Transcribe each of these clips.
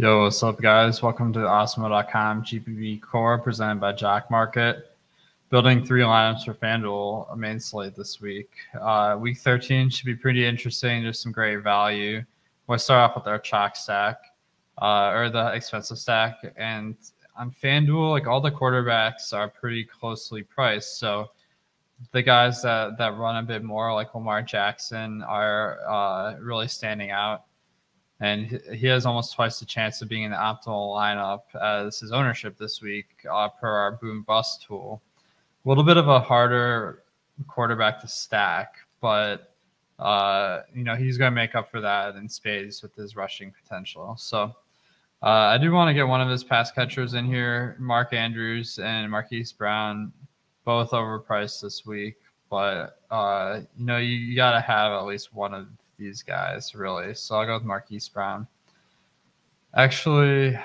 Yo, what's up, guys? Welcome to Awesemo.com GPP Core presented by Jock Market. Building three lineups for FanDuel, a main slate this week. Uh, week 13 should be pretty interesting. There's some great value. We'll start off with our chalk stack, uh, or the expensive stack. And on FanDuel, like all the quarterbacks are pretty closely priced. So the guys that, that run a bit more, like Lamar Jackson, are uh, really standing out. And he has almost twice the chance of being in the optimal lineup as his ownership this week uh, per our boom bust tool. A little bit of a harder quarterback to stack, but uh, you know he's going to make up for that in spades with his rushing potential. So uh, I do want to get one of his pass catchers in here. Mark Andrews and Marquise Brown, both overpriced this week, but uh, you know you, you got to have at least one of these guys really. So I'll go with Marquise Brown. Actually,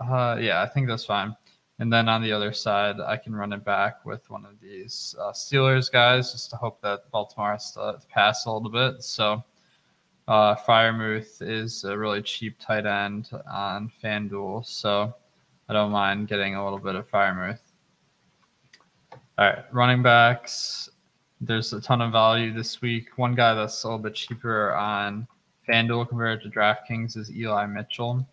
uh, yeah, I think that's fine. And then on the other side, I can run it back with one of these uh, Steelers guys just to hope that Baltimore has to pass a little bit. So uh, Freiermuth is a really cheap tight end on FanDuel. So I don't mind getting a little bit of Freiermuth. All right, running backs. There's a ton of value this week. One guy that's a little bit cheaper on FanDuel compared to DraftKings is Eli Mitchell.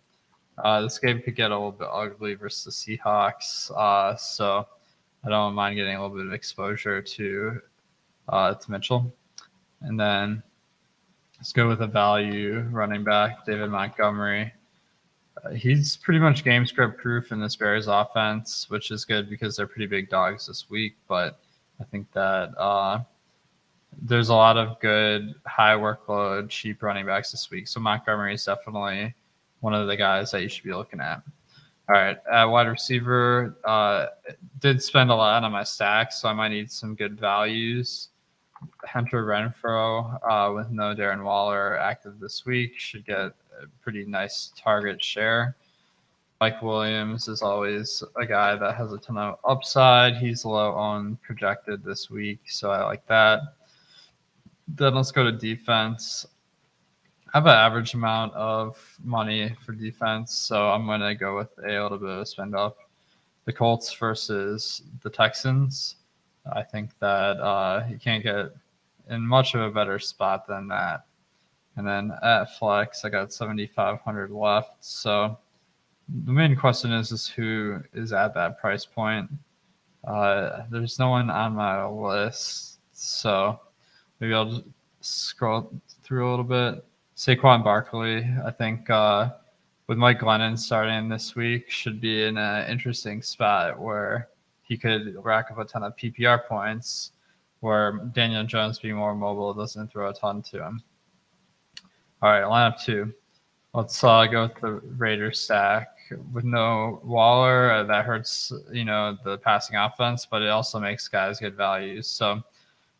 Uh, this game could get a little bit ugly versus the Seahawks, uh, so I don't mind getting a little bit of exposure to uh, to Mitchell. And then let's go with a value running back, David Montgomery. Uh, he's pretty much game script proof in this Bears offense, which is good because they're pretty big dogs this week. But I think that uh, there's a lot of good high workload, cheap running backs this week. So Montgomery is definitely one of the guys that you should be looking at. All right, at wide receiver, uh, did spend a lot on my stack, so I might need some good values. Hunter Renfrow uh, with no Darren Waller active this week, should get a pretty nice target share. Mike Williams is always a guy that has a ton of upside. He's low on projected this week, so I like that. Then let's go to defense. I have an average amount of money for defense, so I'm going to go with a little bit of a spend up. The Colts versus the Texans. I think that uh, you can't get in much of a better spot than that. And then at flex, I got 7,500 left. So the main question is, is who is at that price point? Uh, there's no one on my list, so maybe I'll just scroll through a little bit. Saquon Barkley, I think uh, with Mike Glennon starting this week, should be in an interesting spot where he could rack up a ton of PPR points, where Daniel Jones being more mobile doesn't throw a ton to him. All right, lineup two. Let's uh, go with the Raiders stack with no Waller. Uh, that hurts, you know, the passing offense, but it also makes guys good values. So,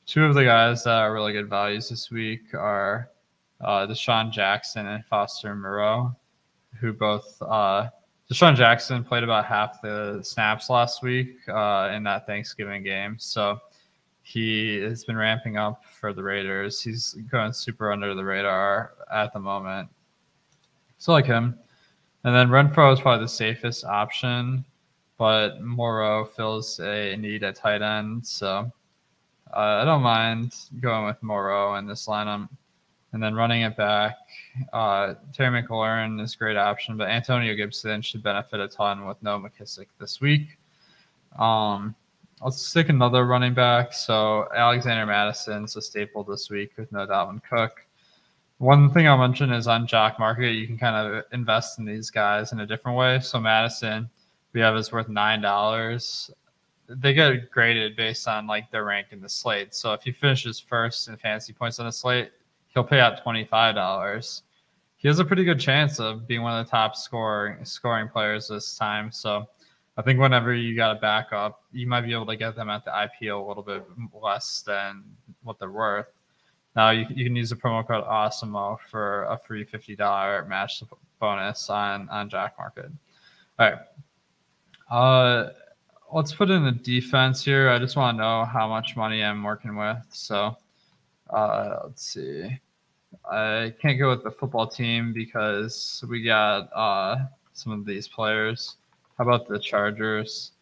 two of the guys that are really good values this week are uh, DeSean Jackson and Foster Moreau, who both uh, DeSean Jackson played about half the snaps last week uh, in that Thanksgiving game. So he has been ramping up for the Raiders. He's going super under the radar at the moment. So like him. And then Renfrow is probably the safest option, but Moreau fills a need at tight end. So uh, I don't mind going with Moreau in this lineup. And then running it back, uh, Terry McLaurin is a great option, but Antonio Gibson should benefit a ton with no McKissic this week. Um, let's stick another running back. So Alexander Mattison's a staple this week with no Dalvin Cook. One thing I'll mention is on Jock Market, you can kind of invest in these guys in a different way. So Mattison, we have is worth nine dollars. They get graded based on like their rank in the slate. So if he finishes first in fantasy points on the slate, he'll pay out twenty five dollars. He has a pretty good chance of being one of the top scoring scoring players this time. So I think whenever you got a backup, you might be able to get them at the IPO a little bit less than what they're worth. Now you, you can use the promo code AWESEMO for a free fifty dollar match bonus on on Jock Market. All right, uh, let's put in the defense here. I just want to know how much money I'm working with. So uh, let's see. I can't go with the football team because we got uh, some of these players. How about the Chargers?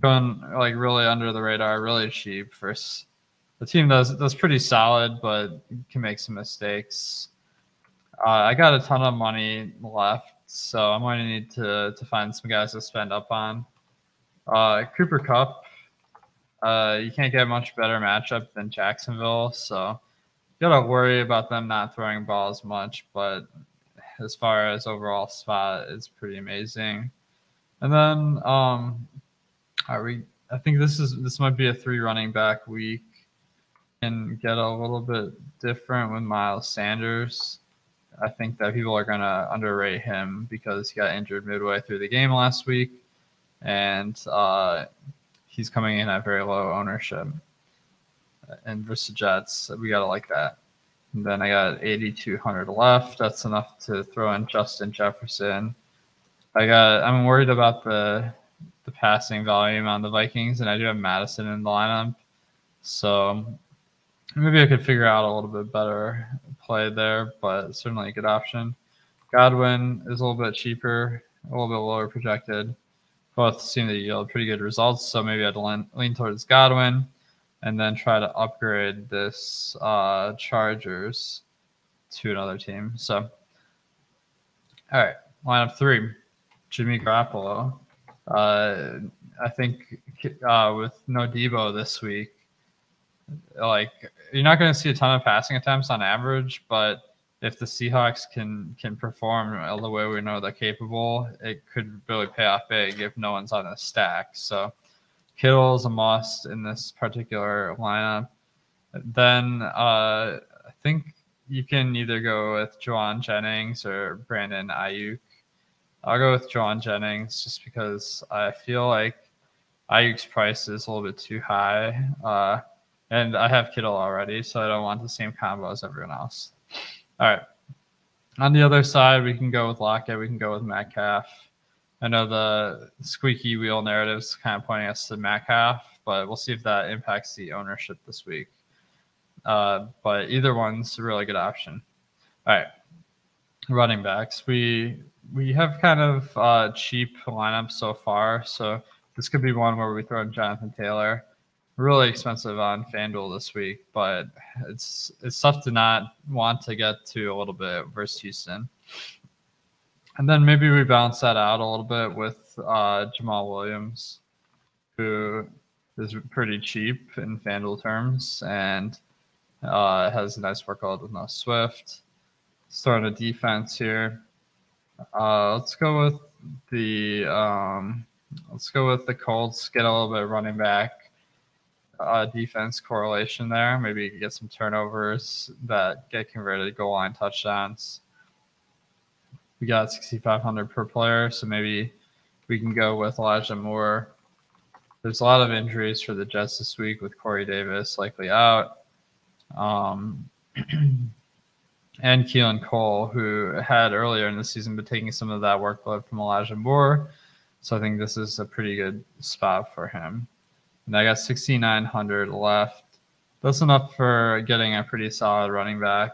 Going like really under the radar, really cheap for the team does that's pretty solid, but can make some mistakes. Uh, I got a ton of money left, so I'm going to need to to find some guys to spend up on. Uh, Cooper Kupp, uh, you can't get much better matchup than Jacksonville, so you gotta worry about them not throwing balls much. But as far as overall spot, it's pretty amazing. And then um, are we? I think this is this might be a three running back week can get a little bit different with Miles Sanders. I think that people are going to underrate him because he got injured midway through the game last week, and uh, he's coming in at very low ownership. And versus Jets, we got to like that. And then I got 8,200 left. That's enough to throw in Justin Jefferson. I got. I'm worried about the the passing volume on the Vikings, and I do have Mattison in the lineup. So maybe I could figure out a little bit better play there, but certainly a good option. Godwin is a little bit cheaper, a little bit lower projected. Both seem to yield pretty good results, so maybe I'd lean, lean towards Godwin and then try to upgrade this uh, Chargers to another team. So, all right, lineup three, Jimmy Garoppolo. Uh, I think uh, with no Deebo this week, like you're not going to see a ton of passing attempts on average, but if the Seahawks can can perform the way we know they're capable, it could really pay off big if no one's on the stack. So Kittle's a must in this particular lineup. Then uh, I think you can either go with Jauan Jennings or Brandon Aiyuk. I'll go with Jauan Jennings just because I feel like Aiyuk's price is a little bit too high. Uh, and I have Kittle already, so I don't want the same combo as everyone else. All right. On the other side, we can go with Lockett. We can go with Metcalf. I know the squeaky wheel narrative is kind of pointing us to Metcalf, but we'll see if that impacts the ownership this week. Uh, but either one's a really good option. All right. Running backs. We we have kind of uh, cheap lineups so far, so this could be one where we throw in Jonathan Taylor really expensive on FanDuel this week, but it's it's tough to not want to get to a little bit versus Houston. And then maybe we balance that out a little bit with uh, Jamaal Williams, who is pretty cheap in FanDuel terms and uh, has a nice workload with no Swift. Starting a defense here. Uh, let's go with the um, let's go with the Colts. Get a little bit running back uh, defense correlation there. Maybe you get some turnovers that get converted to goal line touchdowns. We got 6,500 per player, so maybe we can go with Elijah Moore. There's a lot of injuries for the Jets this week with Corey Davis likely out. Um, and Keelan Cole, who had earlier in the season been taking some of that workload from Elijah Moore. So I think this is a pretty good spot for him. And I got 6,900 left. That's enough for getting a pretty solid running back.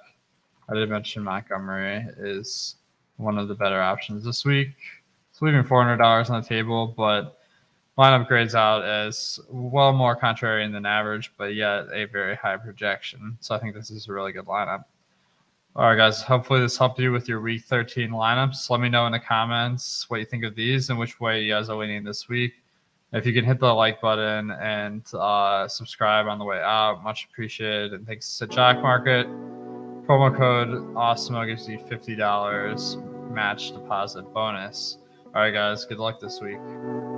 I did mention Montgomery is one of the better options this week. It's leaving $400 on the table, but lineup grades out as well more contrarian than average, but yet a very high projection. So I think this is a really good lineup. All right, guys. Hopefully, this helped you with your week 13 lineups. Let me know in the comments what you think of these and which way you guys are leaning this week. If you can hit the like button and uh, subscribe on the way out, much appreciated. And thanks to Jock Market. Promo code AWESEMO gives you $50 match deposit bonus. All right, guys. Good luck this week.